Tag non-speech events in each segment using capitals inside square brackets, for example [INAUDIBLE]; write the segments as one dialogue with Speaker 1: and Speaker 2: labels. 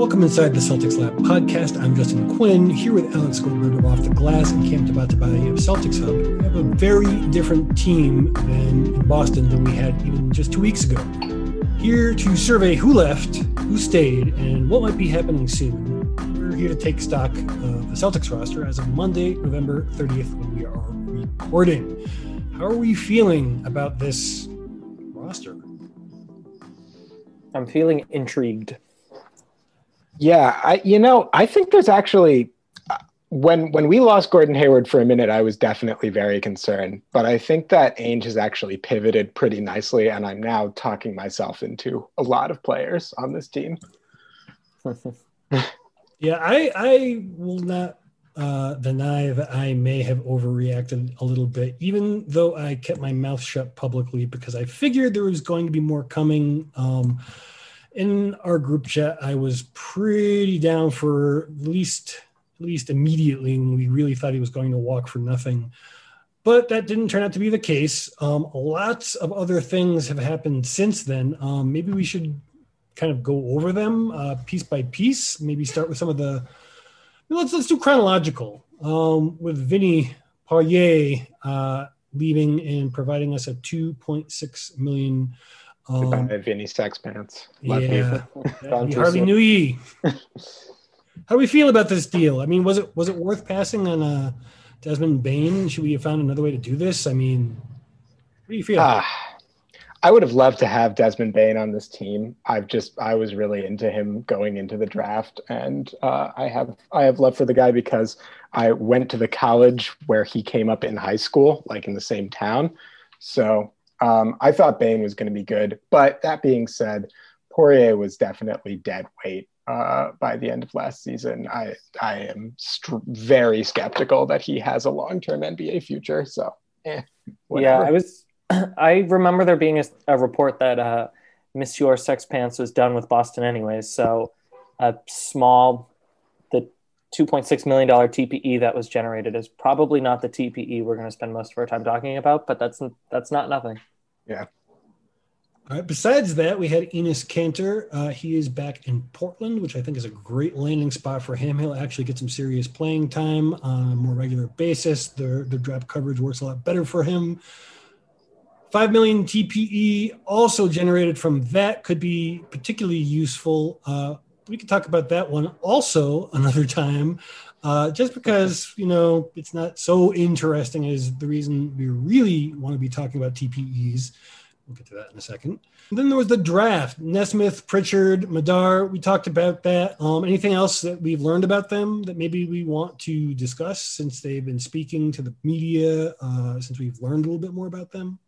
Speaker 1: Welcome inside the Celtics Lab podcast. I'm Justin Quinn here with Alex Goldberg of Off the Glass and Cam Tabatabaie of Celtics Hub. We have a very different team than in Boston than we had even just two weeks ago. Here to survey who left, who stayed, and what might be happening soon. We're here to take stock of the Celtics roster as of Monday, November 30th, when we are recording. How are we feeling about this roster?
Speaker 2: I'm feeling intrigued.
Speaker 3: Yeah, I you know I think there's actually uh, when when we lost Gordon Hayward for a minute, I was definitely very concerned. But I think that Ainge has actually pivoted pretty nicely, and I'm now talking myself into a lot of players on this team. [LAUGHS]
Speaker 1: yeah, I I will not uh, deny that I may have overreacted a little bit, even though I kept my mouth shut publicly because I figured there was going to be more coming. Um, in our group chat, I was pretty down for at least at least immediately when we really thought he was going to walk for nothing. But that didn't turn out to be the case. Um, lots of other things have happened since then. Um, maybe we should kind of go over them uh, piece by piece. Maybe start with some of the. Let's let's do chronological. Um, with Vinny Poirier uh, leaving and providing us a 2.6 million
Speaker 3: um, Goodbye, Vinny Sexpants.
Speaker 1: Love yeah, [LAUGHS] you. hardly knew ye. [LAUGHS] How do we feel about this deal? I mean, was it was it worth passing on uh, Desmond Bane? Should we have found another way to do this? I mean, what do you feel? Uh,
Speaker 3: I would have loved to have Desmond Bane on this team. I've just I was really into him going into the draft, and uh, I have I have love for the guy because I went to the college where he came up in high school, like in the same town. So um, I thought Bane was going to be good, but that being said, Poirier was definitely dead weight uh, by the end of last season. I I am st- very skeptical that he has a long term NBA future. So, eh,
Speaker 2: yeah, I was. [CLEARS THROAT] I remember there being a, a report that uh, Monsieur Sexpants was done with Boston anyways. So, a small, the two point six million dollar TPE that was generated is probably not the TPE we're going to spend most of our time talking about, but that's that's not nothing.
Speaker 3: Yeah.
Speaker 1: All right. Besides that, we had Enes Kanter. Uh, he is back in Portland, which I think is a great landing spot for him. He'll actually get some serious playing time on a more regular basis. The the draft coverage works a lot better for him. Five million TPE also generated from that could be particularly useful. Uh, we could talk about that one also another time, uh, just because you know it's not so interesting as the reason we really want to be talking about TPEs. We'll get to that in a second. And then there was the draft: Nesmith, Pritchard, Madar. We talked about that. Um, anything else that we've learned about them that maybe we want to discuss since they've been speaking to the media? Uh, since we've learned a little bit more about them.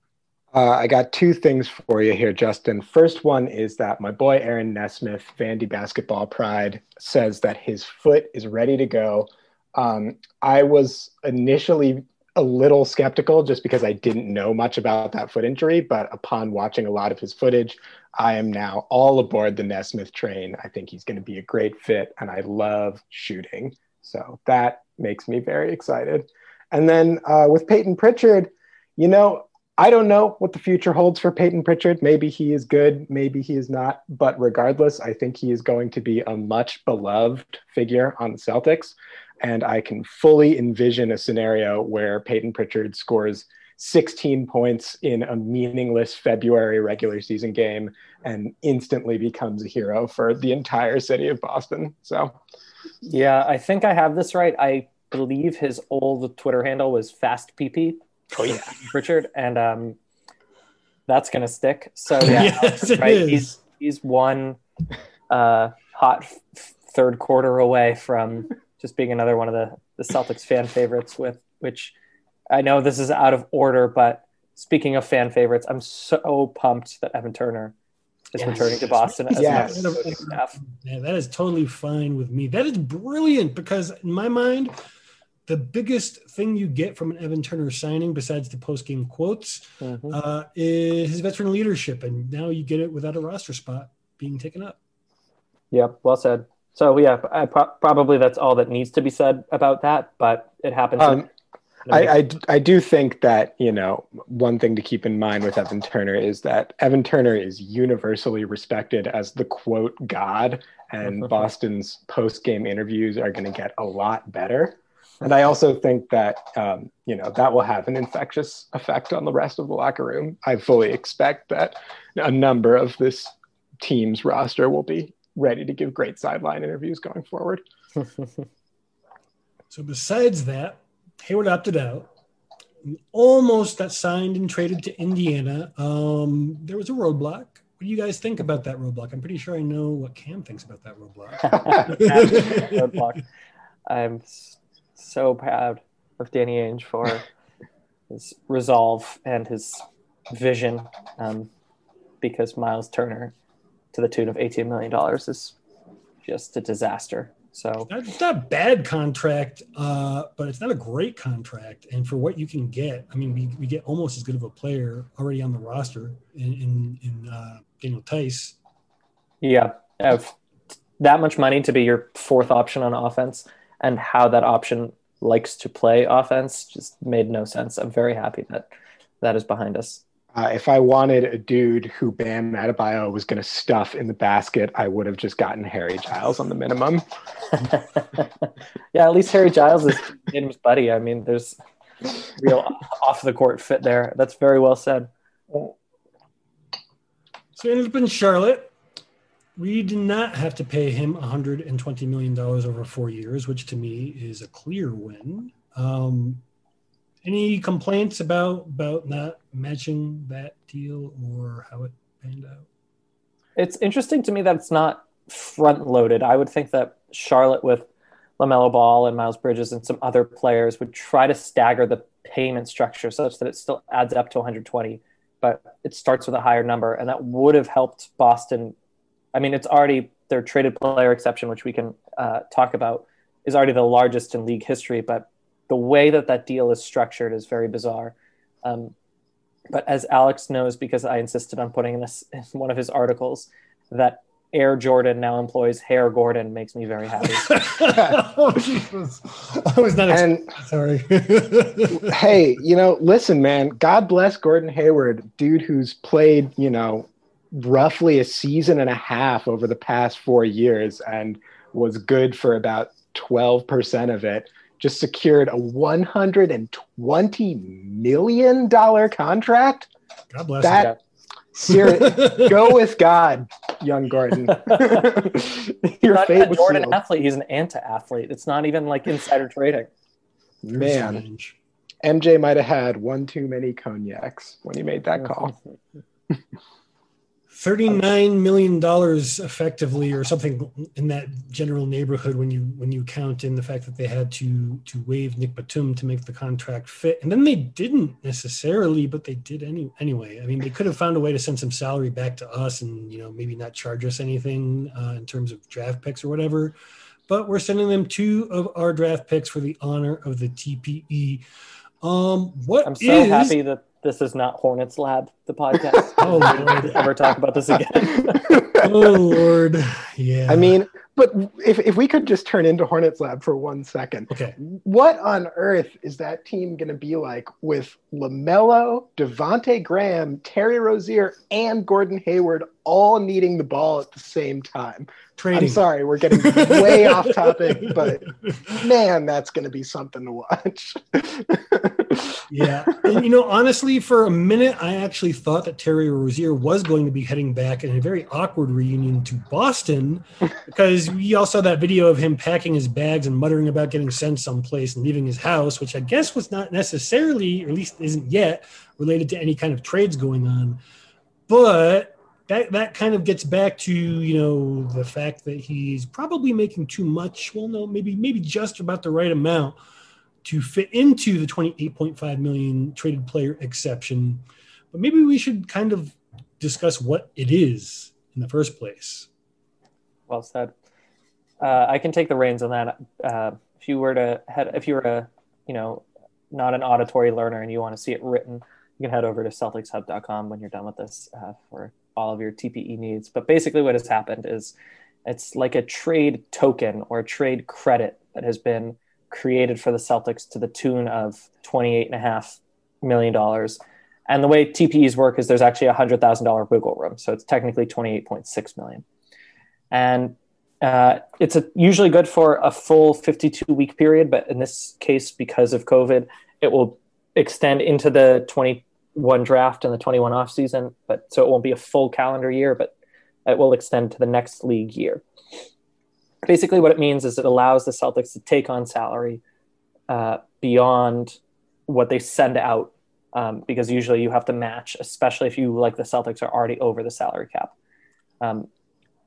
Speaker 3: Uh, I got two things for you here, Justin. First one is that my boy Aaron Nesmith, Vandy Basketball Pride, says that his foot is ready to go. Um, I was initially a little skeptical just because I didn't know much about that foot injury, but upon watching a lot of his footage, I am now all aboard the Nesmith train. I think he's going to be a great fit, and I love shooting. So that makes me very excited. And then uh, with Payton Pritchard, you know, I don't know what the future holds for Payton Pritchard. Maybe he is good, maybe he is not. But regardless, I think he is going to be a much beloved figure on the Celtics. And I can fully envision a scenario where Payton Pritchard scores 16 points in a meaningless February regular season game and instantly becomes a hero for the entire city of Boston. So,
Speaker 2: yeah, I think I have this right. I believe his old Twitter handle was Fast PP.
Speaker 3: Oh yeah,
Speaker 2: Richard, and um, that's gonna stick. So yeah, [LAUGHS] yes, right. Is. He's he's one uh, hot f- third quarter away from just being another one of the the Celtics fan favorites. With which I know this is out of order, but speaking of fan favorites, I'm so pumped that Evan Turner is yes. returning to Boston as yes.
Speaker 1: staff. Yeah, that is totally fine with me. That is brilliant because in my mind the biggest thing you get from an Evan Turner signing, besides the post game quotes, mm-hmm. uh, is his veteran leadership, and now you get it without a roster spot being taken up.
Speaker 2: Yep, well said. So yeah, pro- probably that's all that needs to be said about that, but it happens. Um,
Speaker 3: I, I, I do think that you know one thing to keep in mind with Evan Turner is that Evan Turner is universally respected as the quote god, and Boston's post game interviews are going to get a lot better. And I also think that um, you know that will have an infectious effect on the rest of the locker room. I fully expect that a number of this team's roster will be ready to give great sideline interviews going forward. [LAUGHS]
Speaker 1: so besides that, Hayward opted out. We almost got signed and traded to Indiana. Um, there was a roadblock. What do you guys think about that roadblock? I'm pretty sure I know what Cam thinks about that roadblock. [LAUGHS]
Speaker 2: roadblock. I'm so proud of Danny Ainge for [LAUGHS] his resolve and his vision, um, because Miles Turner, to the tune of $18 million, is just a disaster. So
Speaker 1: it's not a bad contract, uh, but it's not a great contract. And for what you can get, I mean, we, we get almost as good of a player already on the roster in in, in uh, Daniel Theis.
Speaker 2: Yeah, have that much money to be your fourth option on offense, and how that option likes to play offense just made no sense. I'm very happy that that is behind us.
Speaker 3: Uh, if I wanted a dude who Bam Adebayo was going to stuff in the basket, I would have just gotten Harry Giles on the minimum. [LAUGHS]
Speaker 2: yeah, at least Harry Giles is Tatum's buddy. I mean, there's real [LAUGHS] off the court fit there. That's very well said. So
Speaker 1: he ended up in Charlotte. We did not have to pay him $120 million over four years, which to me is a clear win. Um, any complaints about about not matching that deal or how it panned out?
Speaker 2: It's interesting to me that it's not front loaded. I would think that Charlotte with LaMelo Ball and Miles Bridges and some other players would try to stagger the payment structure such that it still adds up to 120, but it starts with a higher number. And that would have helped Boston. I mean, it's already their traded player exception, which we can uh, talk about, is already the largest in league history. But the way that that deal is structured is very bizarre. Um, but as Alex knows, because I insisted on putting this [LAUGHS] in one of his articles, that Air Jordan now employs Hair Gordon makes me very happy. [LAUGHS] oh, Jesus.
Speaker 1: I was not and, sorry.
Speaker 3: hey, you know, listen, man. God bless Gordon Hayward, dude who's played, you know, roughly a season and a half over the past four years and was good for about 12% of it just secured a $120 million contract.
Speaker 1: God bless that,
Speaker 3: Serious, [LAUGHS] go with God, young Gordon. [LAUGHS]
Speaker 2: Your not a Jordan sealed. athlete. He's an anti-athlete. It's not even like insider trading.
Speaker 3: Man, MJ might have had one too many cognacs when he made that [LAUGHS] call.
Speaker 1: $39 million effectively or something in that general neighborhood when you when you count in the fact that they had to to waive Nick Batum to make the contract fit. And then they didn't necessarily but they did any anyway. I mean they could have found a way to send some salary back to us and you know maybe not charge us anything uh, in terms of draft picks or whatever. But we're sending them two of our draft picks for the honor of the TPE um what
Speaker 2: I'm so is, happy that this is not Hornets Lab, the podcast. [LAUGHS] oh Lord, ever talk about this again? [LAUGHS]
Speaker 1: oh Lord, yeah.
Speaker 3: I mean, but if if we could just turn into Hornets Lab for one second,
Speaker 1: okay.
Speaker 3: What on earth is that team going to be like with LaMelo, Devonte Graham, Terry Rozier, and Gordon Hayward all needing the ball at the same time? Training. I'm sorry, we're getting way [LAUGHS] off topic, but man, that's going to be something to watch. [LAUGHS]
Speaker 1: yeah, and you know, honestly, for a minute, I actually thought that Terry Rozier was going to be heading back in a very awkward reunion to Boston, because we all saw that video of him packing his bags and muttering about getting sent someplace and leaving his house, which I guess was not necessarily, or at least isn't yet, related to any kind of trades going on. But that that kind of gets back to you know the fact that he's probably making too much. Well, no, maybe maybe just about the right amount to fit into the 28.5 million traded player exception. But maybe we should kind of discuss what it is in the first place.
Speaker 2: Well said. Uh, I can take the reins on that. Uh, if you were to head, if you were a, you know, not an auditory learner and you want to see it written, you can head over to CelticsHub.com when you're done with this uh, for all of your TPE needs. But basically, what has happened is it's like a trade token or a trade credit that has been created for the Celtics to the tune of $28.5 million. And the way TPEs work is there's actually a $100,000 wiggle room. So it's technically 28.6 million. And uh, it's a, usually good for a full 52 week period, but in this case, because of COVID, it will extend into the 21 draft and the 21 off season. But so it won't be a full calendar year, but it will extend to the next league year. Basically, what it means is it allows the Celtics to take on salary uh, beyond what they send out, um, because usually you have to match, especially if you, like the Celtics, are already over the salary cap. Um,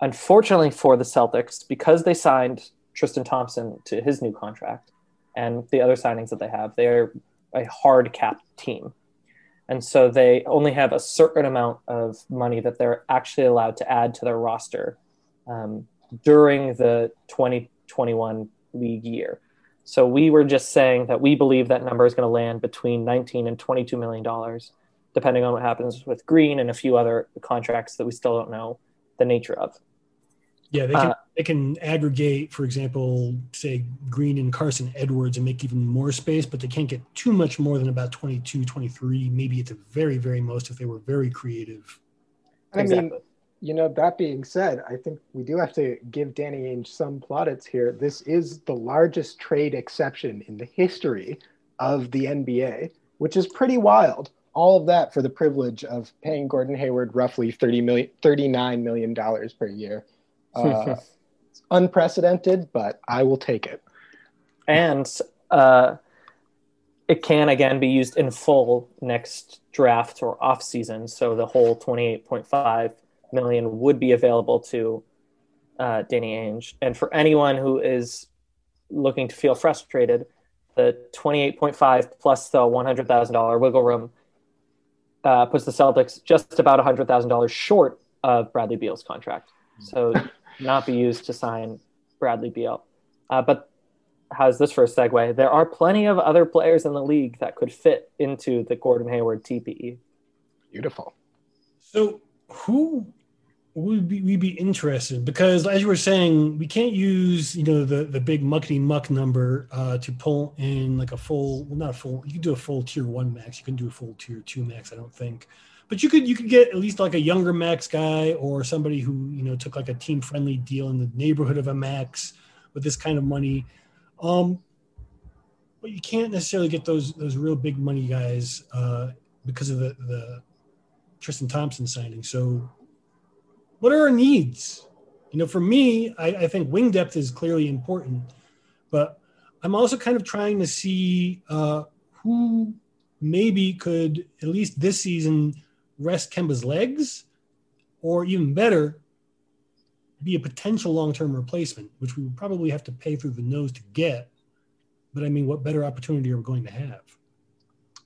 Speaker 2: unfortunately for the Celtics, because they signed Tristan Thompson to his new contract and the other signings that they have, they're a hard cap team. And so they only have a certain amount of money that they're actually allowed to add to their roster um, during the 2021 league year. So we were just saying that we believe that number is going to land between 19 and 22 million dollars, depending on what happens with Green and a few other contracts that we still don't know the nature of.
Speaker 1: Yeah, they can uh, they can aggregate, for example, say Green and Carson Edwards and make even more space, but they can't get too much more than about 22, 23, maybe at the very, very most if they were very creative.
Speaker 3: I exactly. mean, you know, that being said, I think we do have to give Danny Ainge some plaudits here. This is the largest trade exception in the history of the NBA, which is pretty wild. All of that for the privilege of paying Gordon Hayward roughly 30 million, $39 million per year uh, unprecedented, but I will take it.
Speaker 2: And uh, it can again be used in full next draft or off season. So the whole 28.5 million would be available to uh, Danny Ainge. And for anyone who is looking to feel frustrated, the 28.5 plus the $100,000 wiggle room uh, puts the Celtics just about $100,000 short of Bradley Beal's contract. So not be used to sign Bradley Beal. Uh, but how's this for a segue? There are plenty of other players in the league that could fit into the Gordon Hayward TPE.
Speaker 3: Beautiful.
Speaker 1: So who would be, we be interested? Because as you were saying, we can't use you know the the big muckety muck number uh, to pull in like a full, well, not a full. You can do a full tier one max. You can do a full tier two max. I don't think but you could you could get at least like a younger max guy or somebody who you know took like a team friendly deal in the neighborhood of a max with this kind of money. Um but you can't necessarily get those those real big money guys uh because of the the tristan thompson signing. So what are our needs? You know for me i, I think wing depth is clearly important but i'm also kind of trying to see uh who maybe could at least this season rest Kemba's legs, or even better, be a potential long-term replacement, which we would probably have to pay through the nose to get. But I mean, what better opportunity are we going to have?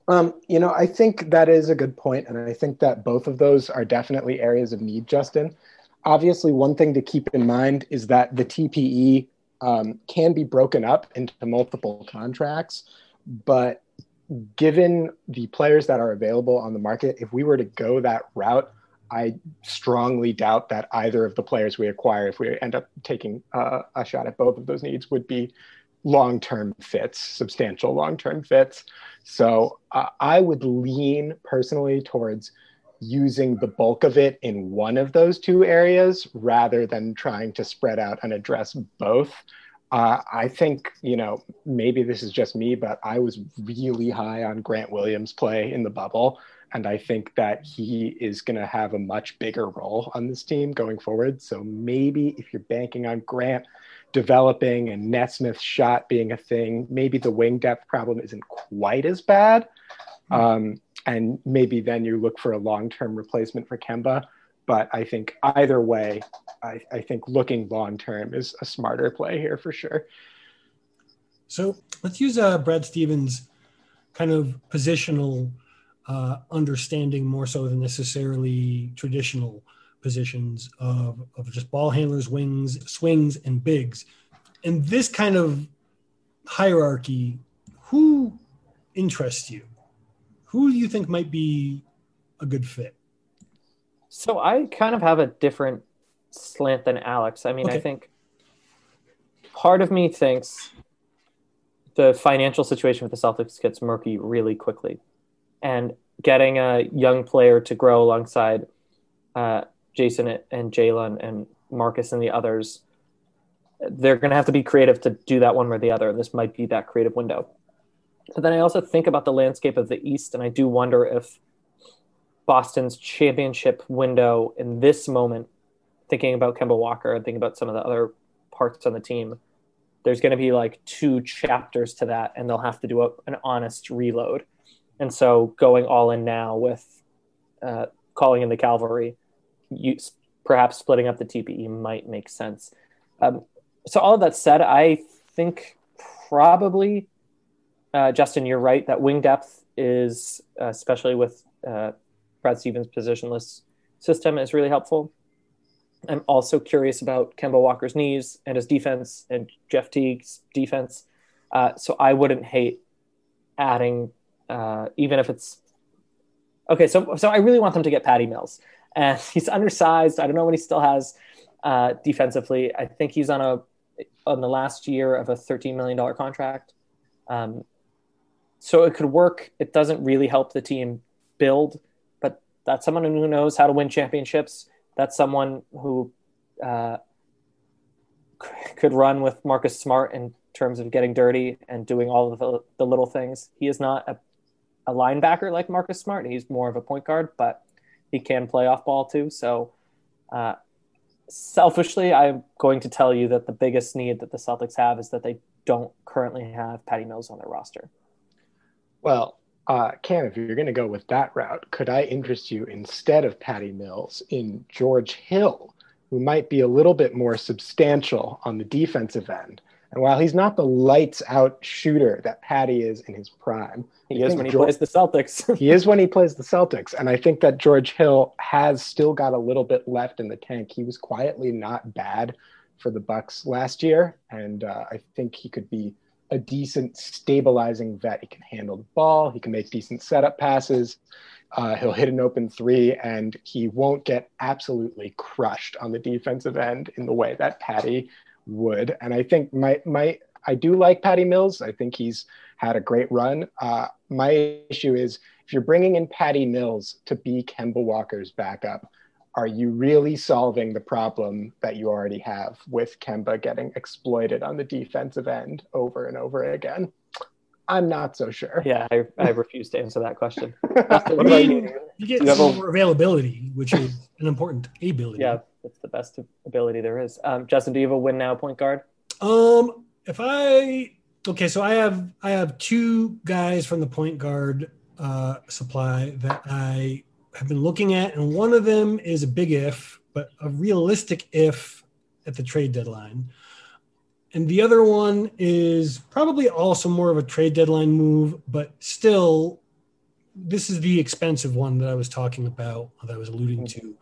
Speaker 3: Um, you know, I think that is a good point, and I think that both of those are definitely areas of need, Justin. Obviously, one thing to keep in mind is that the TPE um, can be broken up into multiple contracts, but given the players that are available on the market, if we were to go that route, I strongly doubt that either of the players we acquire, if we end up taking uh, a shot at both of those needs, would be long term fits, substantial long term fits. So uh, I would lean personally towards using the bulk of it in one of those two areas rather than trying to spread out and address both. Uh, I think, you know, maybe this is just me, but I was really high on Grant Williams' play in the bubble. And I think that he is going to have a much bigger role on this team going forward. So maybe if you're banking on Grant developing and Nesmith's shot being a thing, maybe the wing depth problem isn't quite as bad. Hmm. Um, and maybe then you look for a long term replacement for Kemba. But I think either way, I, I think looking long term is a smarter play here for sure.
Speaker 1: So let's use uh, Brad Stevens' kind of positional uh, understanding more so than necessarily traditional positions of, of just ball handlers, wings, swings, and bigs. In this kind of hierarchy, who interests you? Who do you think might be a good fit?
Speaker 2: So I kind of have a different slant than Alex. I mean, okay. I think part of me thinks the financial situation with the Celtics gets murky really quickly, and getting a young player to grow alongside uh, Jayson and Jaylen and Marcus and the others, they're going to have to be creative to do that one or the other. And this might be that creative window. But then I also think about the landscape of the East, and I do wonder if Boston's championship window in this moment, thinking about Kemba Walker and thinking about some of the other parts on the team, there's going to be like two chapters to that, and they'll have to do a, an honest reload. And so going all in now with uh, calling in the cavalry, you, perhaps splitting up the TPE might make sense. Um, so all of that said, I think probably uh, Justin, you're right that wing depth is, uh, especially with uh, Brad Stevens' positionless system, is really helpful. I'm also curious about Kemba Walker's knees and his defense and Jeff Teague's defense. Uh, so I wouldn't hate adding, uh, even if it's okay. So, so I really want them to get Patty Mills, and [LAUGHS] he's undersized. I don't know what he still has uh, defensively. I think he's on a on the last year of a $13 million contract. Um, so it could work. It doesn't really help the team build, that's someone who knows how to win championships. That's someone who uh, could run with Marcus Smart in terms of getting dirty and doing all of the, the little things. He is not a, a linebacker like Marcus Smart. He's more of a point guard, but he can play off ball too. So uh, selfishly, I'm going to tell you that the biggest need that the Celtics have is that they don't currently have Patty Mills on their roster.
Speaker 3: Well, uh, Cam, if you're going to go with that route, could I interest you instead of Patty Mills in George Hill, who might be a little bit more substantial on the defensive end? And while he's not the lights out shooter that Patty is in his prime,
Speaker 2: he I is when he George, plays the Celtics. [LAUGHS]
Speaker 3: he is when he plays the Celtics. And I think that George Hill has still got a little bit left in the tank. He was quietly not bad for the Bucks last year. And uh, I think he could be a decent stabilizing vet. He can handle the ball, he can make decent setup passes. Uh, he'll hit an open three and he won't get absolutely crushed on the defensive end in the way that Patty would. And I think my my I do like Patty Mills. I think he's had a great run. Uh, my issue is if you're bringing in Patty Mills to be Kemba Walker's backup, are you really solving the problem that you already have with Kemba getting exploited on the defensive end over and over again? I'm not so sure.
Speaker 2: Yeah, I, I refuse to answer that question. [LAUGHS]
Speaker 1: I mean, you get you more availability, which is an important ability.
Speaker 2: Yeah, it's the best ability there is. Um, Justin, do you have a win now point guard?
Speaker 1: Um, if I okay, so I have I have two guys from the point guard uh, supply that I have been looking at, and one of them is a big if, but a realistic if at the trade deadline. And the other one is probably also more of a trade deadline move, but still, this is the expensive one that I was talking about, that I was alluding to.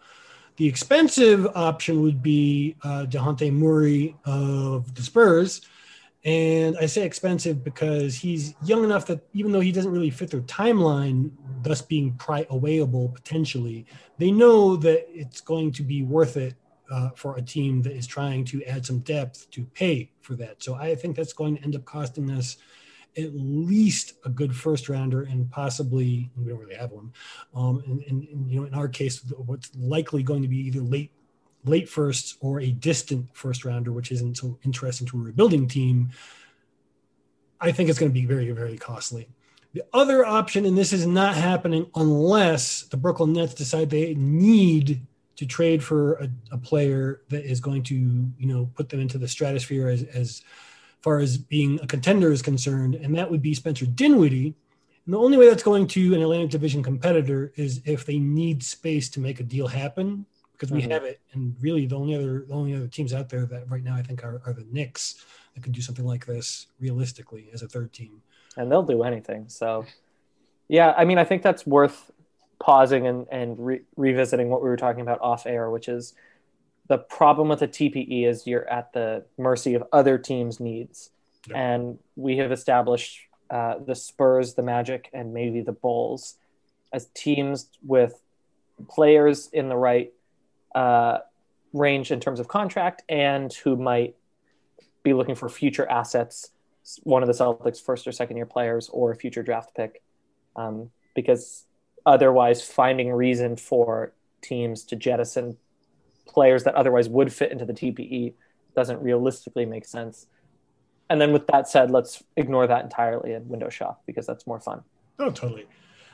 Speaker 1: The expensive option would be uh, Dejounte Murray of the Spurs. And I say expensive because he's young enough that even though he doesn't really fit their timeline, thus being pry awayable potentially, they know that it's going to be worth it uh, for a team that is trying to add some depth to pay for that. So I think that's going to end up costing us at least a good first rounder and possibly we don't really have one. Um, and, and, and, you know, in our case, what's likely going to be either late late firsts or a distant first rounder, which isn't so interesting to a rebuilding team. I think it's going to be very very costly. The other option, and this is not happening unless the Brooklyn Nets decide they need to trade for a, a, player that is going to, you know, put them into the stratosphere as, as far as being a contender is concerned, and that would be Spencer Dinwiddie. And the only way that's going to an Atlantic Division competitor is if they need space to make a deal happen, because we mm-hmm. have it. And really, the only other the only other teams out there that right now I think are, are the Knicks that could do something like this realistically as a third team.
Speaker 2: And they'll do anything. So, yeah, I mean, I think that's worth pausing and, and re- revisiting what we were talking about off air, which is the problem with the TPE is you're at the mercy of other teams' needs. Yeah. And we have established uh, the Spurs, the Magic, and maybe the Bulls as teams with players in the right uh, range in terms of contract and who might be looking for future assets one of the Celtics' first or second year players or a future draft pick, um, because otherwise, finding reason for teams to jettison players that otherwise would fit into the TPE doesn't realistically make sense. And then, with that said, let's ignore that entirely and window shop because that's more fun.
Speaker 1: Oh, totally.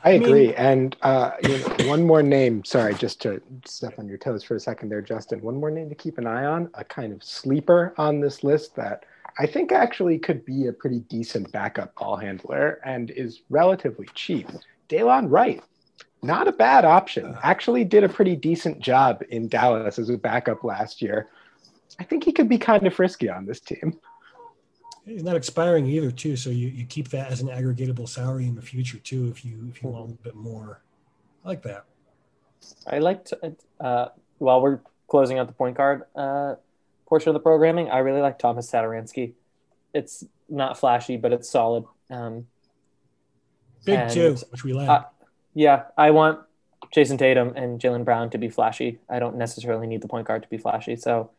Speaker 3: I agree. mean, and uh, you know, one more name. Sorry, just to step on your toes for a second there, Justin. One more name to keep an eye on. A kind of sleeper on this list that I think actually could be a pretty decent backup ball handler and is relatively cheap. Delon Wright, not a bad option. Uh. Actually, did a pretty decent job in Dallas as a backup last year. I think he could be kind of frisky on this team.
Speaker 1: He's not expiring either, too. So you, you keep that as an aggregatable salary in the future too, if you if you want a little bit more. I like that.
Speaker 2: I like to. Uh, while we're closing out the point guard uh, portion of the programming, I really like Thomas Satoransky. It's not flashy, but it's solid. Um,
Speaker 1: Big two, which we like. Uh,
Speaker 2: yeah, I want Jayson Tatum and Jaylen Brown to be flashy. I don't necessarily need the point guard to be flashy. So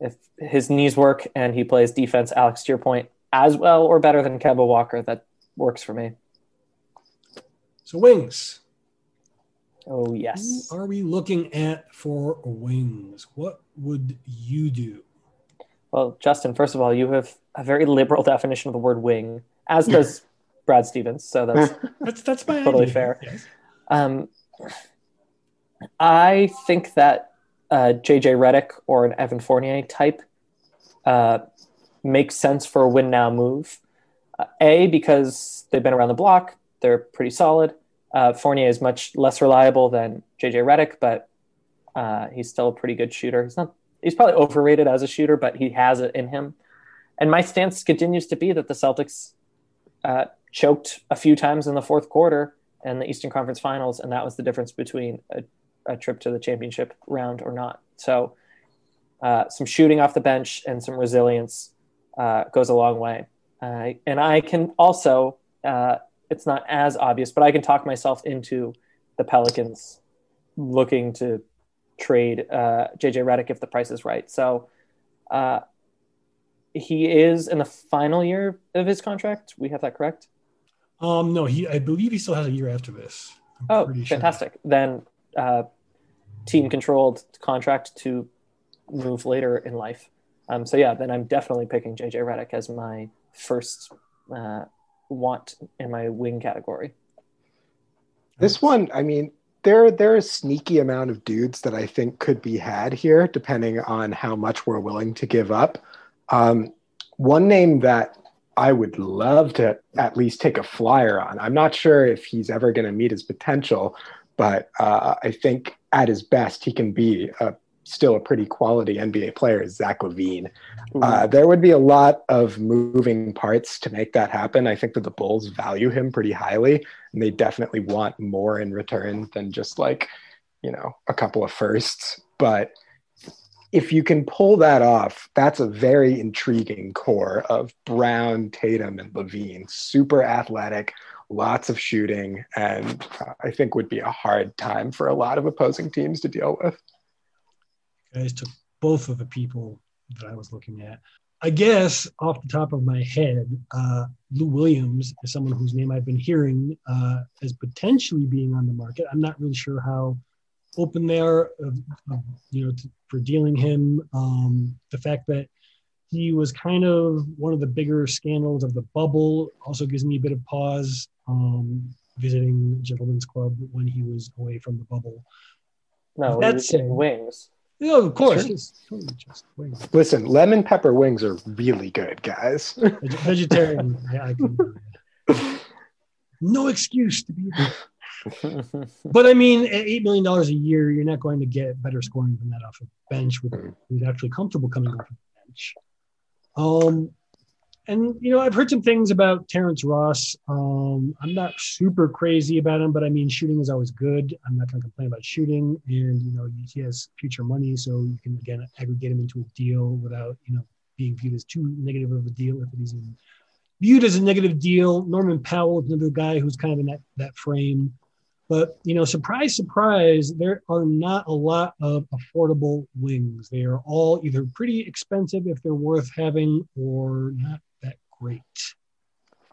Speaker 2: if his knees work and he plays defense, Alex, to your point, as well or better than Kemba Walker, that works for me.
Speaker 1: So wings.
Speaker 2: Oh yes.
Speaker 1: Who are we looking at for wings? What would you do?
Speaker 2: Well, Justin, first of all, you have a very liberal definition of the word wing, as [LAUGHS] does Brad Stevens. So that's [LAUGHS]
Speaker 1: that's that's my
Speaker 2: totally idea. fair. Yes. Um, I think that uh, JJ Redick or an Evan Fournier type uh, makes sense for a win now move. Uh, a, because they've been around the block, they're pretty solid. Uh, Fournier is much less reliable than JJ Redick, but uh, he's still a pretty good shooter. He's not. He's probably overrated as a shooter, but he has it in him. And my stance continues to be that the Celtics uh, choked a few times in the fourth quarter and the Eastern Conference Finals, and that was the difference between a a trip to the championship round or not. So, uh, some shooting off the bench and some resilience uh, goes a long way. Uh, and I can also, uh, it's not as obvious, but I can talk myself into the Pelicans looking to trade JJ uh, Redick if the price is right. So, uh, he is in the final year of his contract. We have that correct.
Speaker 1: Um, no, he. I believe he still has a year after this.
Speaker 2: I'm oh, fantastic! Sure. Then uh, team controlled contract to move later in life. Um, so yeah, then I'm definitely picking JJ Redick as my first uh, want in my wing category.
Speaker 3: This one, I mean, there there is sneaky amount of dudes that I think could be had here, depending on how much we're willing to give up. Um, one name that I would love to at least take a flyer on. I'm not sure if he's ever going to meet his potential, but uh, I think at his best, he can be a, still a pretty quality NBA player, Zach LaVine. Uh, there would be a lot of moving parts to make that happen. I think that the Bulls value him pretty highly, and they definitely want more in return than just like, you know, a couple of firsts. But if you can pull that off, that's a very intriguing core of Brown, Tatum, and LaVine. Super athletic, lots of shooting, and I think would be a hard time for a lot of opposing teams to deal with.
Speaker 1: Guys took both of the people that I was looking at. I guess off the top of my head, uh, Lou Williams is someone whose name I've been hearing uh, as potentially being on the market. I'm not really sure how open they are, you know, to, for dealing him. Um, the fact that he was kind of one of the bigger scandals of the bubble also gives me a bit of pause um, visiting Gentlemen's Club when he was away from the bubble.
Speaker 2: No, that's wings.
Speaker 1: Yeah, of course. Sure. It's totally
Speaker 3: just wings. Listen, lemon pepper wings are really good, guys.
Speaker 1: Vegetarian. [LAUGHS] yeah, I can. No excuse to be. but I mean, at eight million dollars a year, you're not going to get better scoring than that off a bench with who's actually comfortable coming off a bench. Um, and you know, I've heard some things about Terrence Ross. Um, I'm not super crazy about him, but I mean, shooting is always good. I'm not going to complain about shooting, and you know, he has future money, so you can again aggregate him into a deal without you know being viewed as too negative of a deal if is viewed as a negative deal. Norman Powell is another guy who's kind of in that that frame. But you know, surprise, surprise, there are not a lot of affordable wings. They are all either pretty expensive if they're worth having, or not that great.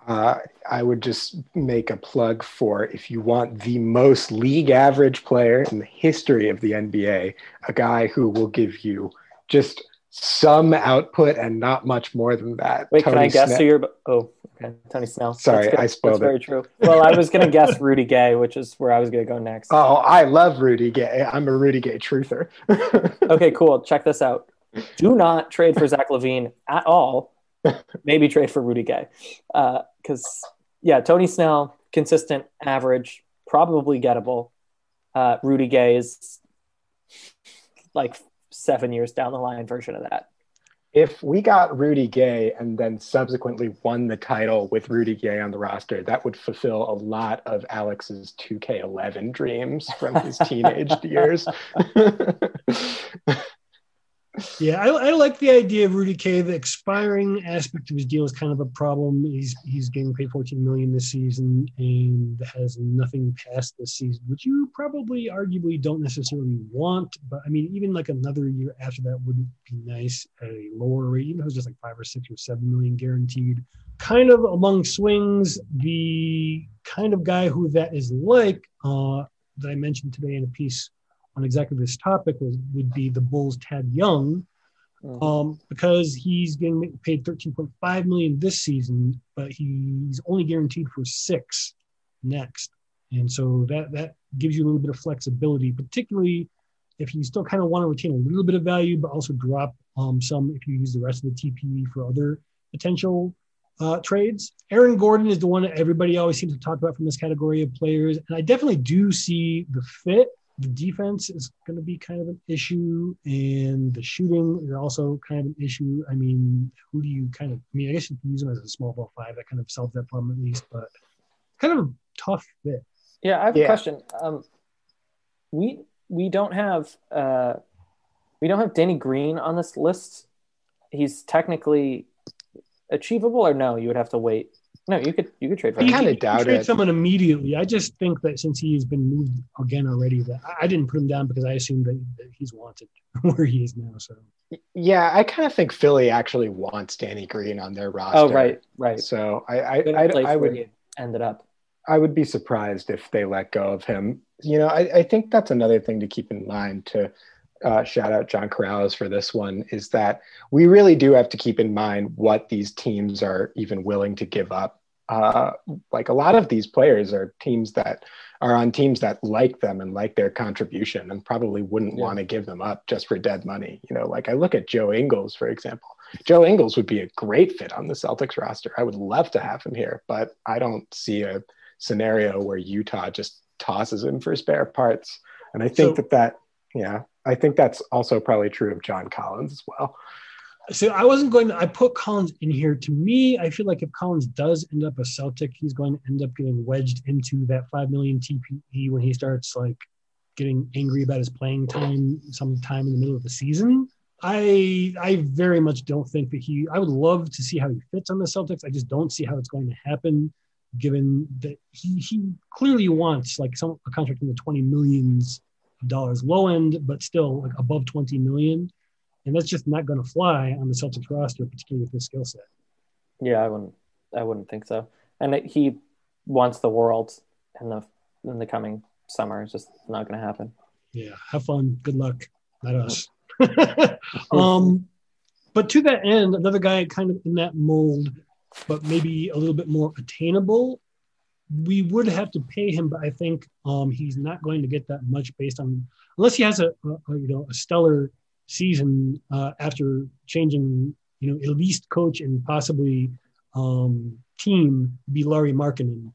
Speaker 3: uh, I would just make a plug for if you want the most league average player in the history of the NBA, a guy who will give you just some output and not much more than that.
Speaker 2: Wait, Tony can I guess Snell. who you're? Oh, Tony Snell.
Speaker 3: Sorry, I spoiled
Speaker 2: That's it. Very true. Well, I was going to guess Rudy Gay, which is where I was going to go next.
Speaker 3: Oh, I love Rudy Gay. I'm a Rudy Gay truther. [LAUGHS]
Speaker 2: okay, cool. Check this out. Do not trade for Zach LaVine at all. Maybe trade for Rudy Gay, because uh, yeah, Tony Snell, consistent, average, probably gettable. Uh, Rudy Gay is like seven years down the line version of that.
Speaker 3: If we got Rudy Gay and then subsequently won the title with Rudy Gay on the roster, that would fulfill a lot of Alex's 2K11 dreams from his teenage [LAUGHS] years. [LAUGHS]
Speaker 1: yeah, I, I, like the idea of Rudy Gay. The expiring aspect of his deal is kind of a problem. He's he's getting paid 14 million this season and has nothing past this season, which you probably arguably don't necessarily want. But I mean, even like another year after that would be nice at a lower rate, even though it's just like five or six or seven million guaranteed. Kind of among swings, the kind of guy who that is like uh, that I mentioned today in a piece on exactly this topic was, would be the Bulls' Thad Young, mm-hmm. um, because he's getting paid 13.5 million this season, but he's only guaranteed for six next, and so that that gives you a little bit of flexibility, particularly if you still kind of want to retain a little bit of value, but also drop um, some if you use the rest of the TPE for other potential uh, trades. Aaron Gordon is the one that everybody always seems to talk about from this category of players, and I definitely do see the fit the defense is going to be kind of an issue, and the shooting is also kind of an issue. I mean, who do you kind of? I mean, I guess you can use him as a small ball five. That kind of solves that problem at least, but kind of a tough fit.
Speaker 2: Yeah, I have yeah. a question. Um, we we don't have uh, we don't have Danny Green on this list. He's technically achievable, or no? You would have to wait no, you could you could trade for.
Speaker 3: I kind of doubt
Speaker 1: trade
Speaker 3: it.
Speaker 1: someone immediately. I just think that since he's been moved again already, that I didn't put him down because I assumed that, that he's wanted [LAUGHS] where he is now. So.
Speaker 3: Yeah, I kind of think Philly actually wants Danny Green on their roster.
Speaker 2: Oh, right, right.
Speaker 3: So I I, I, I would
Speaker 2: ended up.
Speaker 3: I would be surprised if they let go of him. You know, I, I think that's another thing to keep in mind to uh, shout out John Corrales for this one is that we really do have to keep in mind what these teams are even willing to give up. Uh, like a lot of these players are teams that are on teams that like them and like their contribution and probably wouldn't yeah. want to give them up just for dead money. You know, like I look at Joe Ingles, for example. Joe Ingles would be a great fit on the Celtics roster. I would love to have him here, but I don't see a scenario where Utah just tosses him for spare parts. And I think so, that that, yeah, I think that's also probably true of John Collins as well.
Speaker 1: So I wasn't going to, I put Collins in here. To me, I feel like if Collins does end up a Celtic, he's going to end up getting wedged into that 5 million TPE when he starts like getting angry about his playing time sometime in the middle of the season. I I very much don't think that he I would love to see how he fits on the Celtics. I just don't see how it's going to happen given that he, he clearly wants like some a contract in the 20 millions dollars low end, but still like above 20 million. And that's just not going to fly on the Celtics roster, particularly with his skill set.
Speaker 2: Yeah, I wouldn't. I wouldn't think so. And it, he wants the world in the in the coming summer. It's just not going to happen.
Speaker 1: Yeah, have fun. Good luck. Not us. [LAUGHS] [LAUGHS] um, but to that end, another guy kind of in that mold, but maybe a little bit more attainable we would have to pay him, but I think um, he's not going to get that much based on unless he has a, a, you know a stellar season uh, after changing you know at least coach and possibly um, team be Lauri Markkanen.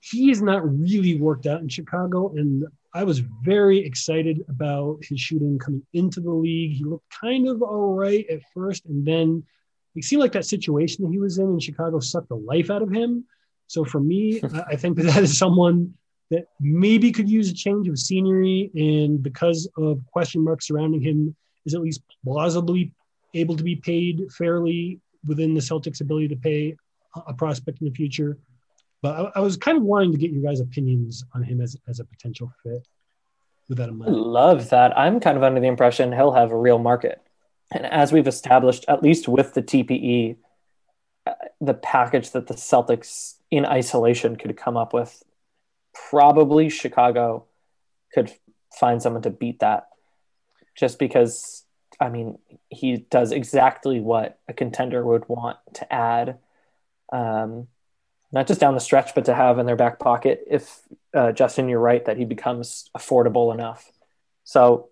Speaker 1: He is not really worked out in Chicago, and I was very excited about his shooting coming into the league. He looked kind of all right at first, and then it seemed like that situation that he was in in Chicago sucked the life out of him. So for me, [LAUGHS] I think that that is someone that maybe could use a change of scenery, and because of question marks surrounding him, is at least plausibly able to be paid fairly within the Celtics' ability to pay a prospect in the future. But I, I was kind of wanting to get your guys' opinions on him as, as a potential fit. With that in mind,
Speaker 2: I love that. I'm kind of under the impression he'll have a real market, and as we've established, at least with the TPE, the package that the Celtics in isolation could come up with, probably Chicago could find someone to beat that. Just because, I mean, he does exactly what a contender would want to add, um, not just down the stretch, but to have in their back pocket. If uh, Justin, you're right that he becomes affordable enough. So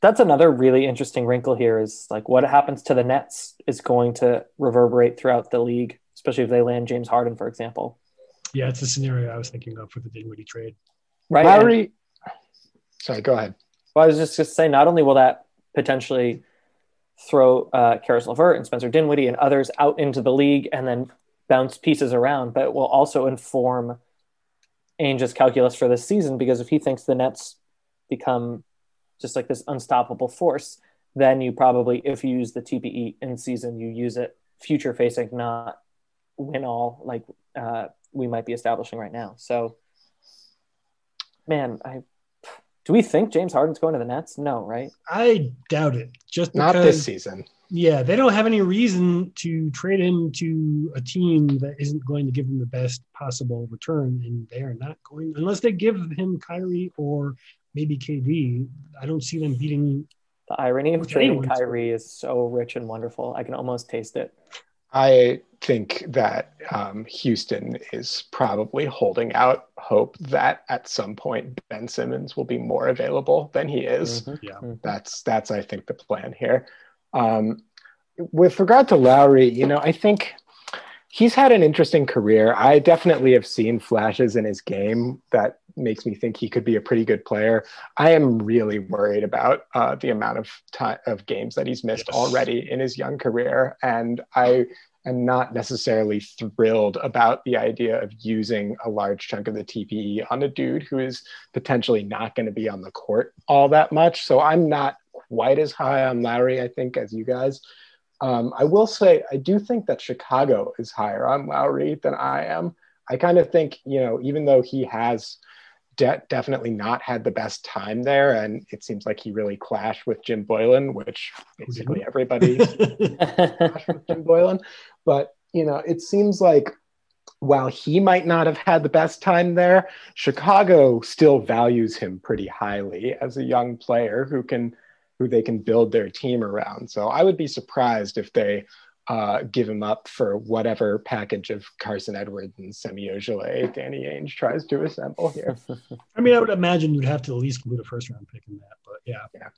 Speaker 2: that's another really interesting wrinkle here is like what happens to the Nets is going to reverberate throughout the league, especially if they land James Harden, for example.
Speaker 1: Yeah, it's a scenario I was thinking of for the Dinwiddie trade.
Speaker 3: Right. Lowry. And, sorry, go ahead.
Speaker 2: Well, I was just going to say, not only will that potentially throw uh, Caris LeVert and Spencer Dinwiddie and others out into the league and then bounce pieces around, but it will also inform Ainge's calculus for this season because if he thinks the Nets become just like this unstoppable force, then you probably, if you use the TPE in season, you use it future facing, not win all like uh, we might be establishing right now. So, man, I do we think James Harden's going to the Nets? No, right?
Speaker 1: I doubt it. Just
Speaker 3: because, not this season.
Speaker 1: Yeah, they don't have any reason to trade him to a team that isn't going to give him the best possible return, and they are not going unless they give him Kyrie or maybe KD. I don't see them beating.
Speaker 2: The irony of trading Kyrie is so rich and wonderful. I can almost taste it.
Speaker 3: I think that um, Houston is probably holding out hope that at some point Ben Simmons will be more available than he is. Mm-hmm. Yeah, mm-hmm. that's that's I think the plan here. Um, with regard to LaVine, you know, I think he's had an interesting career. I definitely have seen flashes in his game that makes me think he could be a pretty good player. I am really worried about uh, the amount of time of games that he's missed yes. already in his young career, and I am not necessarily thrilled about the idea of using a large chunk of the TPE on a dude who is potentially not going to be on the court all that much. So I'm not quite as high on LaVine, I think, as you guys. Um, I will say, I do think that Chicago is higher on LaVine than I am. I kind of think, you know, even though he has de- definitely not had the best time there, and it seems like he really clashed with Jim Boylen, which basically everybody [LAUGHS] clashed with Jim Boylen. But you know, it seems like while he might not have had the best time there, Chicago still values him pretty highly as a young player who can who they can build their team around. So I would be surprised if they uh, give him up for whatever package of Carson Edwards and Semi Ojeleye Danny Ainge tries to assemble here. [LAUGHS]
Speaker 1: I mean, I would imagine you'd have to at least include a first round pick in that, but yeah.
Speaker 3: Yeah.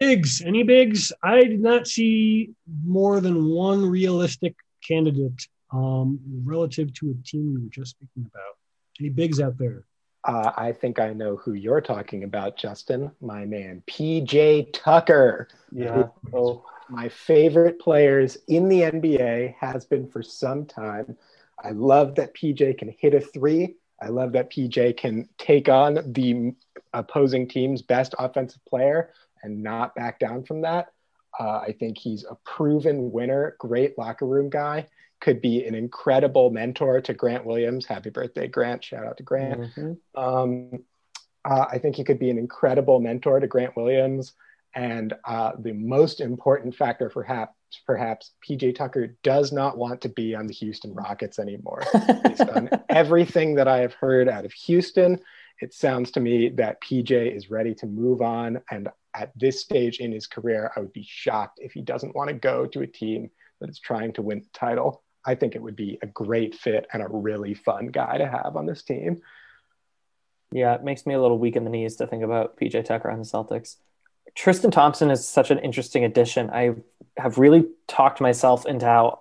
Speaker 1: Bigs, any bigs? I did not see more than one realistic candidate um, relative to a team we were just speaking about. Any bigs out there?
Speaker 3: Uh, I think I know who you're talking about, Justin. My man, PJ Tucker.
Speaker 2: Yeah.
Speaker 3: Oh. My favorite players in the NBA has been for some time. I love that PJ can hit a three. I love that PJ can take on the opposing team's best offensive player and not back down from that. Uh, I think he's a proven winner, great locker room guy could be an incredible mentor to Grant Williams. Happy birthday, Grant. Shout out to Grant. Mm-hmm. Um, uh, I think he could be an incredible mentor to Grant Williams. And uh, the most important factor, perhaps, perhaps PJ Tucker does not want to be on the Houston Rockets anymore. Based on [LAUGHS] everything that I have heard out of Houston, it sounds to me that PJ is ready to move on. And at this stage in his career, I would be shocked if he doesn't want to go to a team that is trying to win the title. I think it would be a great fit and a really fun guy to have on this team.
Speaker 2: Yeah, it makes me a little weak in the knees to think about PJ Tucker on the Celtics. Tristan Thompson is such an interesting addition. I have really talked myself into how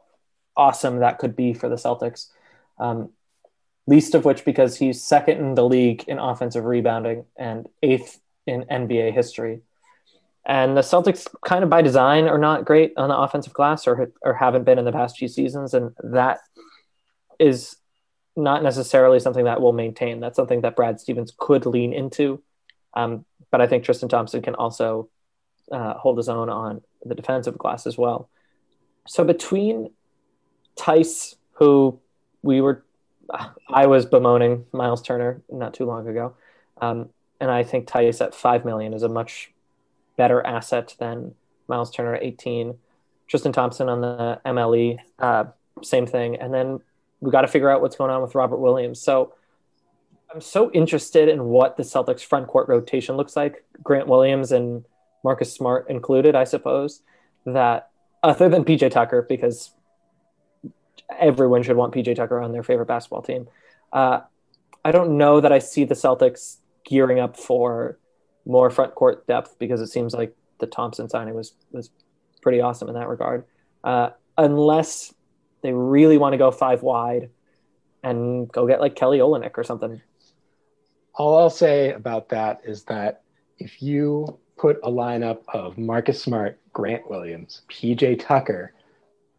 Speaker 2: awesome that could be for the Celtics. Um, least of which because he's second in the league in offensive rebounding and eighth in NBA history. And the Celtics, kind of by design, are not great on the offensive glass or, or haven't been in the past few seasons. And that is not necessarily something that will maintain. That's something that Brad Stevens could lean into. Um, but I think Tristan Thompson can also uh, hold his own on the defensive glass as well. So between Theis, who we were, I was bemoaning Miles Turner not too long ago, um, and I think Theis at five million is a much better asset than Miles Turner at 18. Tristan Thompson on the MLE, uh, same thing. And then we got to figure out what's going on with Robert Williams. So I'm so interested in what the Celtics front court rotation looks like, Grant Williams and Marcus Smart included, I suppose, that other than PJ Tucker, because everyone should want PJ Tucker on their favorite basketball team. Uh, I don't know that I see the Celtics gearing up for more front court depth because it seems like the Thompson signing was was pretty awesome in that regard. Uh, unless they really want to go five wide and go get like Kelly Olynyk or something.
Speaker 3: All I'll say about that is that if you put a lineup of Marcus Smart, Grant Williams, PJ Tucker,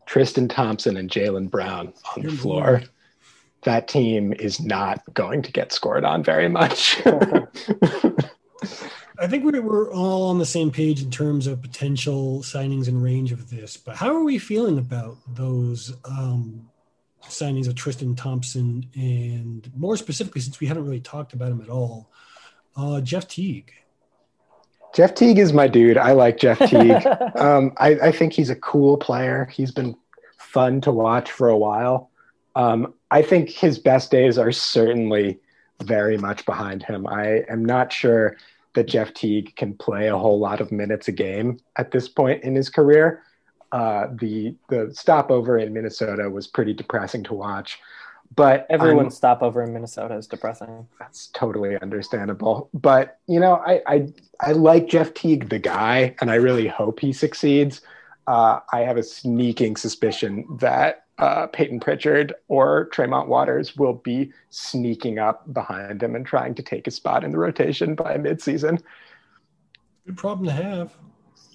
Speaker 3: Tristan Thompson, and Jaylen Brown on the floor, that team is not going to get scored on very much. [LAUGHS]
Speaker 1: I think we're, we're all on the same page in terms of potential signings and range of this, but how are we feeling about those um, signings of Tristan Thompson and more specifically, since we haven't really talked about him at all, uh, Jeff Teague?
Speaker 3: Jeff Teague is my dude. I like Jeff [LAUGHS] Teague. um, I, I, think he's a cool player. He's been fun to watch for a while. Um, I think his best days are certainly very much behind him. I am not sure that Jeff Teague can play a whole lot of minutes a game at this point in his career. Uh, the the stopover in Minnesota was pretty depressing to watch, but
Speaker 2: everyone's stopover in Minnesota is depressing.
Speaker 3: That's totally understandable. But you know, I I, I like Jeff Teague, the guy, and I really hope he succeeds. Uh, I have a sneaking suspicion that uh, Payton Pritchard or Tremont Waters will be sneaking up behind him and trying to take a spot in the rotation by midseason.
Speaker 1: Good problem to have.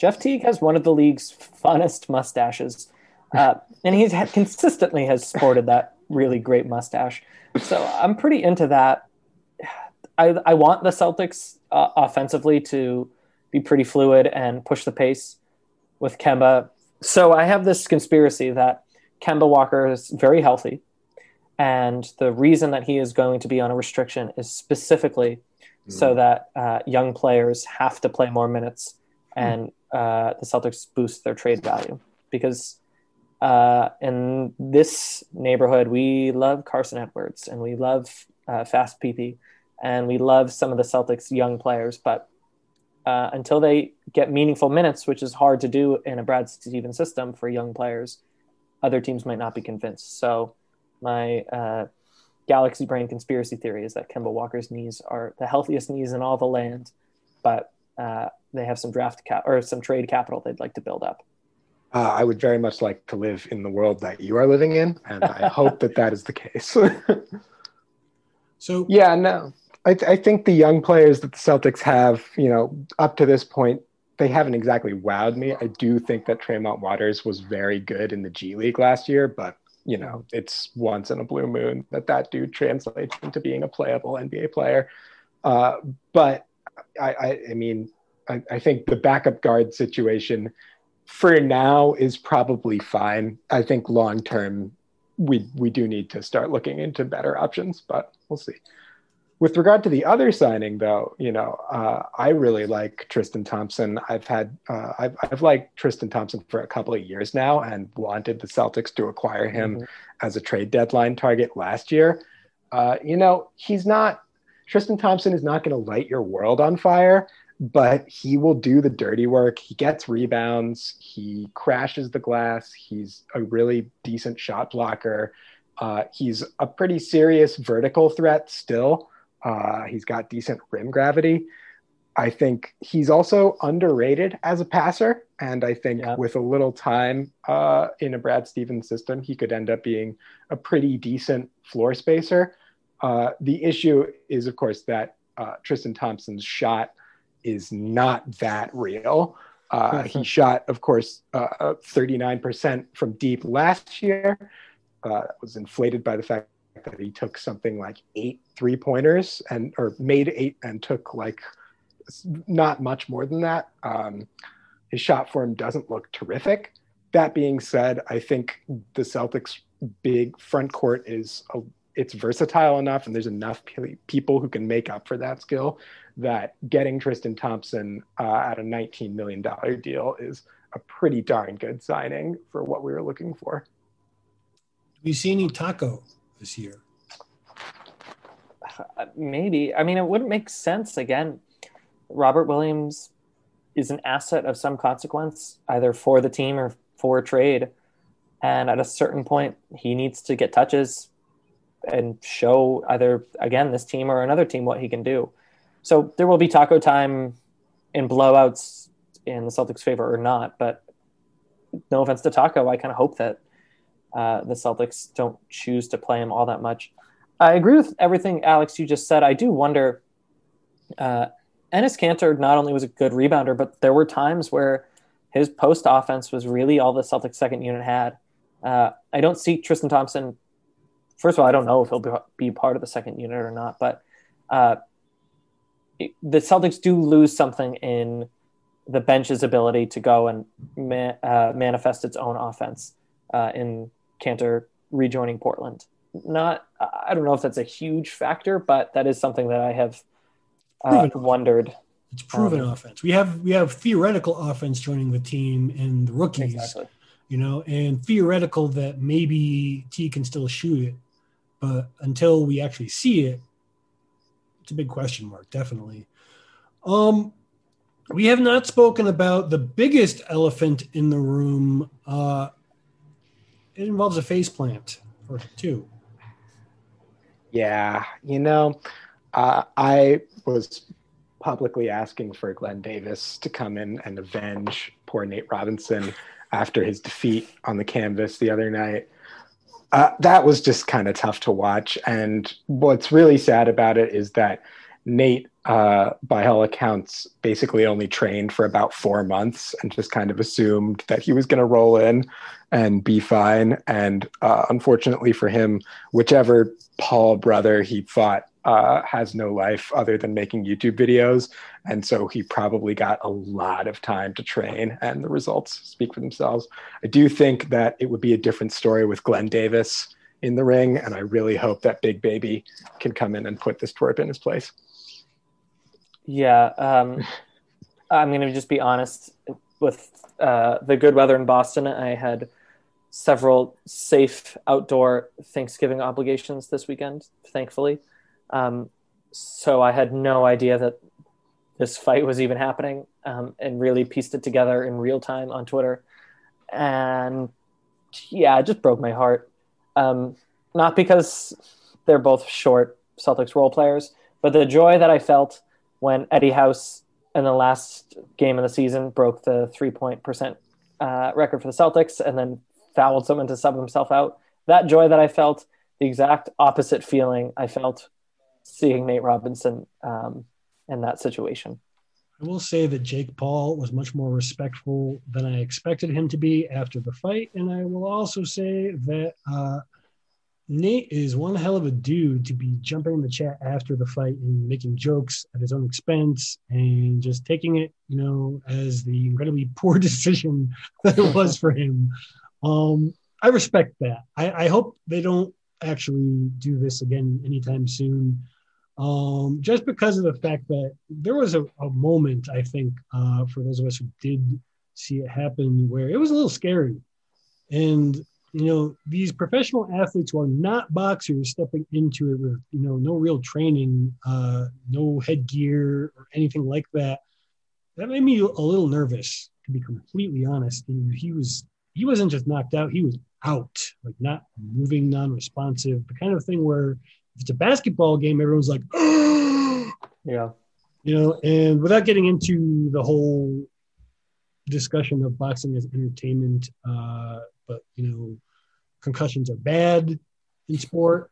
Speaker 2: Jeff Teague has one of the league's funnest mustaches, uh, and he consistently has sported that really great mustache. So I'm pretty into that. I, I want the Celtics uh, offensively to be pretty fluid and push the pace with Kemba. So I have this conspiracy that Kemba Walker is very healthy. And the reason that he is going to be on a restriction is specifically mm. so that uh, young players have to play more minutes and uh, the Celtics boost their trade value. Because uh, in this neighborhood, we love Carson Edwards and we love uh, Fast PP and we love some of the Celtics young players. But uh, until they get meaningful minutes, which is hard to do in a Brad Stevens system for young players, other teams might not be convinced. So my uh, galaxy brain conspiracy theory is that Kemba Walker's knees are the healthiest knees in all the land, but uh, they have some draft cap or some trade capital they'd like to build up.
Speaker 3: Uh, I would very much like to live in the world that you are living in, and I hope that that is the case. [LAUGHS]
Speaker 1: so
Speaker 3: yeah, no, I, th- I think the young players that the Celtics have, you know, up to this point, they haven't exactly wowed me. I do think that Tremont Waters was very good in the G League last year, but you know, it's once in a blue moon that that dude translates into being a playable NBA player. Uh, but I, I, I mean, I, I, think the backup guard situation for now is probably fine. I think long term, we we do need to start looking into better options, but we'll see. With regard to the other signing, though, you know, uh, I really like Tristan Thompson. I've had uh, I've I've liked Tristan Thompson for a couple of years now, and wanted the Celtics to acquire him mm-hmm. as a trade deadline target last year. Uh, you know, he's not Tristan Thompson is not going to light your world on fire, but he will do the dirty work. He gets rebounds. He crashes the glass. He's a really decent shot blocker. Uh, he's a pretty serious vertical threat still. Uh, he's got decent rim gravity. I think he's also underrated as a passer. And I think yeah. with a little time uh, in a Brad Stevens system, he could end up being a pretty decent floor spacer. Uh, the issue is, of course, that uh, Tristan Thompson's shot is not that real. Uh, he [LAUGHS] shot, of course, 39% uh, from deep last year. that was inflated by the fact that he took something like eight three pointers and or made eight and took like not much more than that. Um, his shot form doesn't look terrific. That being said, I think the Celtics' big front court is a, it's versatile enough, and there's enough people who can make up for that skill that getting Tristan Thompson uh, at a $19 million deal is a pretty darn good signing for what we were looking for.
Speaker 1: Do we see any Tacko this year?
Speaker 2: Uh, maybe. I mean, it wouldn't make sense again. Robert Williams is an asset of some consequence, either for the team or for trade. And at a certain point, he needs to get touches and show either, again, this team or another team what he can do. So there will be taco time in blowouts in the Celtics' favor or not. But no offense to Tacko, I kind of hope that uh, the Celtics don't choose to play him all that much. I agree with everything, Alex, you just said. I do wonder. Uh, Enes Kanter not only was a good rebounder, but there were times where his post offense was really all the Celtics second unit had. Uh, I don't see Tristan Thompson. First of all, I don't know if he'll be part of the second unit or not, but uh, the Celtics do lose something in the bench's ability to go and ma- uh, manifest its own offense uh, in Kanter rejoining Portland. Not, I don't know if that's a huge factor, but that is something that I have uh, wondered.
Speaker 1: It's proven um, offense. We have we have theoretical offense joining the team and the rookies, exactly. you know, and theoretical that maybe T can still shoot it, but until we actually see it, it's a big question mark, definitely. Um, we have not spoken about the biggest elephant in the room. Uh, it involves a face plant or two.
Speaker 3: Yeah, you know, uh, I was publicly asking for Glen Davis to come in and avenge poor Nate Robinson after his defeat on the canvas the other night. Uh, that was just kind of tough to watch. And what's really sad about it is that Nate, uh, by all accounts, basically only trained for about four months and just kind of assumed that he was going to roll in and be fine. And uh, unfortunately for him, whichever Paul brother he fought uh, has no life other than making YouTube videos. And so he probably got a lot of time to train, and the results speak for themselves. I do think that it would be a different story with Glen Davis in the ring, and I really hope that Big Baby can come in and put this twerp in his place.
Speaker 2: Yeah, um, [LAUGHS] I'm going to just be honest with uh, the good weather in Boston. I had several safe outdoor Thanksgiving obligations this weekend, thankfully. Um, so I had no idea that this fight was even happening um, and really pieced it together in real time on Twitter. And yeah, it just broke my heart. Um, not because they're both short Celtics role players, but the joy that I felt when Eddie House in the last game of the season broke the three point percent uh, record for the Celtics and then fouled someone to sub himself out. That joy that I felt, the exact opposite feeling I felt seeing Nate Robinson um, in that situation.
Speaker 1: I will say that Jake Paul was much more respectful than I expected him to be after the fight. And I will also say that uh, Nate is one hell of a dude to be jumping in the chat after the fight and making jokes at his own expense and just taking it, you know, as the incredibly [LAUGHS] poor decision that it was for him. Um, I respect that. I, I hope they don't actually do this again anytime soon um, just because of the fact that there was a, a moment, I think, uh, for those of us who did see it happen, where it was a little scary. And, you know, these professional athletes who are not boxers stepping into it with, you know, no real training, uh, no headgear or anything like that, that made me a little nervous, to be completely honest. And he was, he wasn't just knocked out, he was out, like not moving, non responsive, the kind of thing where if it's a basketball game, everyone's like, [GASPS]
Speaker 2: yeah,
Speaker 1: you know. And without getting into the whole discussion of boxing as entertainment, uh, but you know, concussions are bad in sport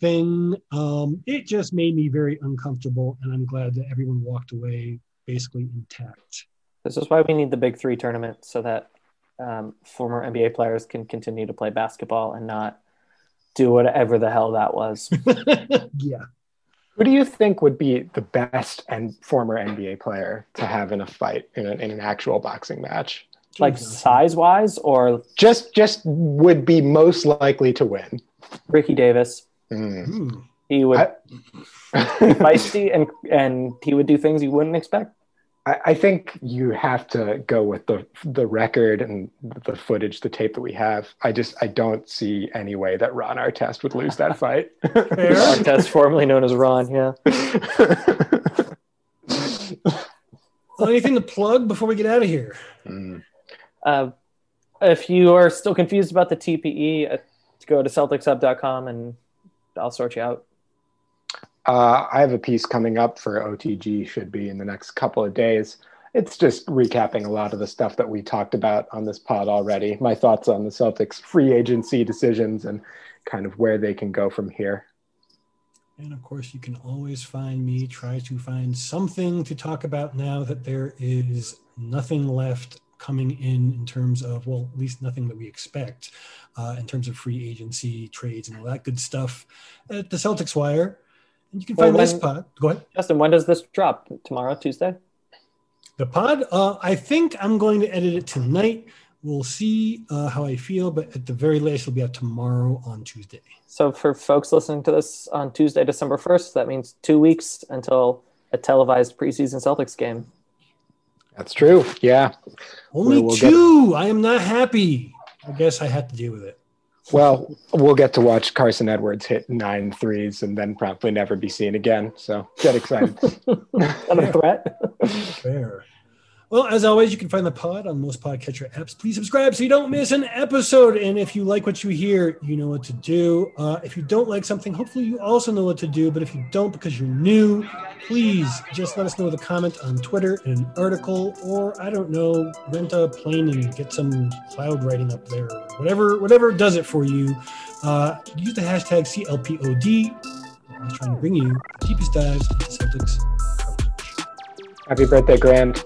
Speaker 1: thing. Um, it just made me very uncomfortable, and I'm glad that everyone walked away basically intact.
Speaker 2: This is why we need the Big Three tournament so that um, former NBA players can continue to play basketball and not do whatever the hell that was. [LAUGHS]
Speaker 1: yeah.
Speaker 3: Who do you think would be the best and former NBA player to have in a fight in, a, in an actual boxing match?
Speaker 2: Like size wise, or
Speaker 3: just just would be most likely to win?
Speaker 2: Ricky Davis. Mm. He would I... be feisty and and he would do things you wouldn't expect.
Speaker 3: I, I think you have to go with the the record and the footage, the tape that we have. I just I don't see any way that Ron Artest would lose that fight. [LAUGHS]
Speaker 2: Artest, formerly known as Ron, yeah.
Speaker 1: well, anything to plug before we get out of here?
Speaker 2: Mm. Uh, if you are still confused about the TPE, uh, go to CelticsHub.com and I'll sort you out.
Speaker 3: Uh, I have a piece coming up for OTG, should be in the next couple of days. It's just recapping a lot of the stuff that we talked about on this pod already. My thoughts on the Celtics free agency decisions and kind of where they can go from here.
Speaker 1: And of course, you can always find me, try to find something to talk about now that there is nothing left coming in in terms of, well, at least nothing that we expect uh, in terms of free agency trades and all that good stuff at the Celtics Wire. And you can find when, this pod. Go ahead.
Speaker 2: Justin, when does this drop? Tomorrow, Tuesday?
Speaker 1: The pod? Uh, I think I'm going to edit it tonight. We'll see uh, how I feel, but at the very latest, it'll be out tomorrow on Tuesday.
Speaker 2: So, for folks listening to this on Tuesday, December 1st, that means two weeks until a televised preseason Celtics game.
Speaker 3: That's true. Yeah.
Speaker 1: Only we'll two. Get... I am not happy. I guess I have to deal with it.
Speaker 3: Well, we'll get to watch Carson Edwards hit nine threes and then probably never be seen again. So get excited. [LAUGHS]
Speaker 2: Not a threat.
Speaker 1: Fair. Well, as always, you can find the pod on most podcatcher apps. Please subscribe so you don't miss an episode. And if you like what you hear, you know what to do. Uh, if you don't like something, hopefully you also know what to do. But if you don't because you're new, please just let us know with a comment on Twitter and an article, or I don't know, rent a plane and get some cloud writing up there. Whatever, whatever does it for you. Uh, use the hashtag CLPOD. I'm trying to bring you the deepest dives into Celtics
Speaker 3: Happy birthday, Grand.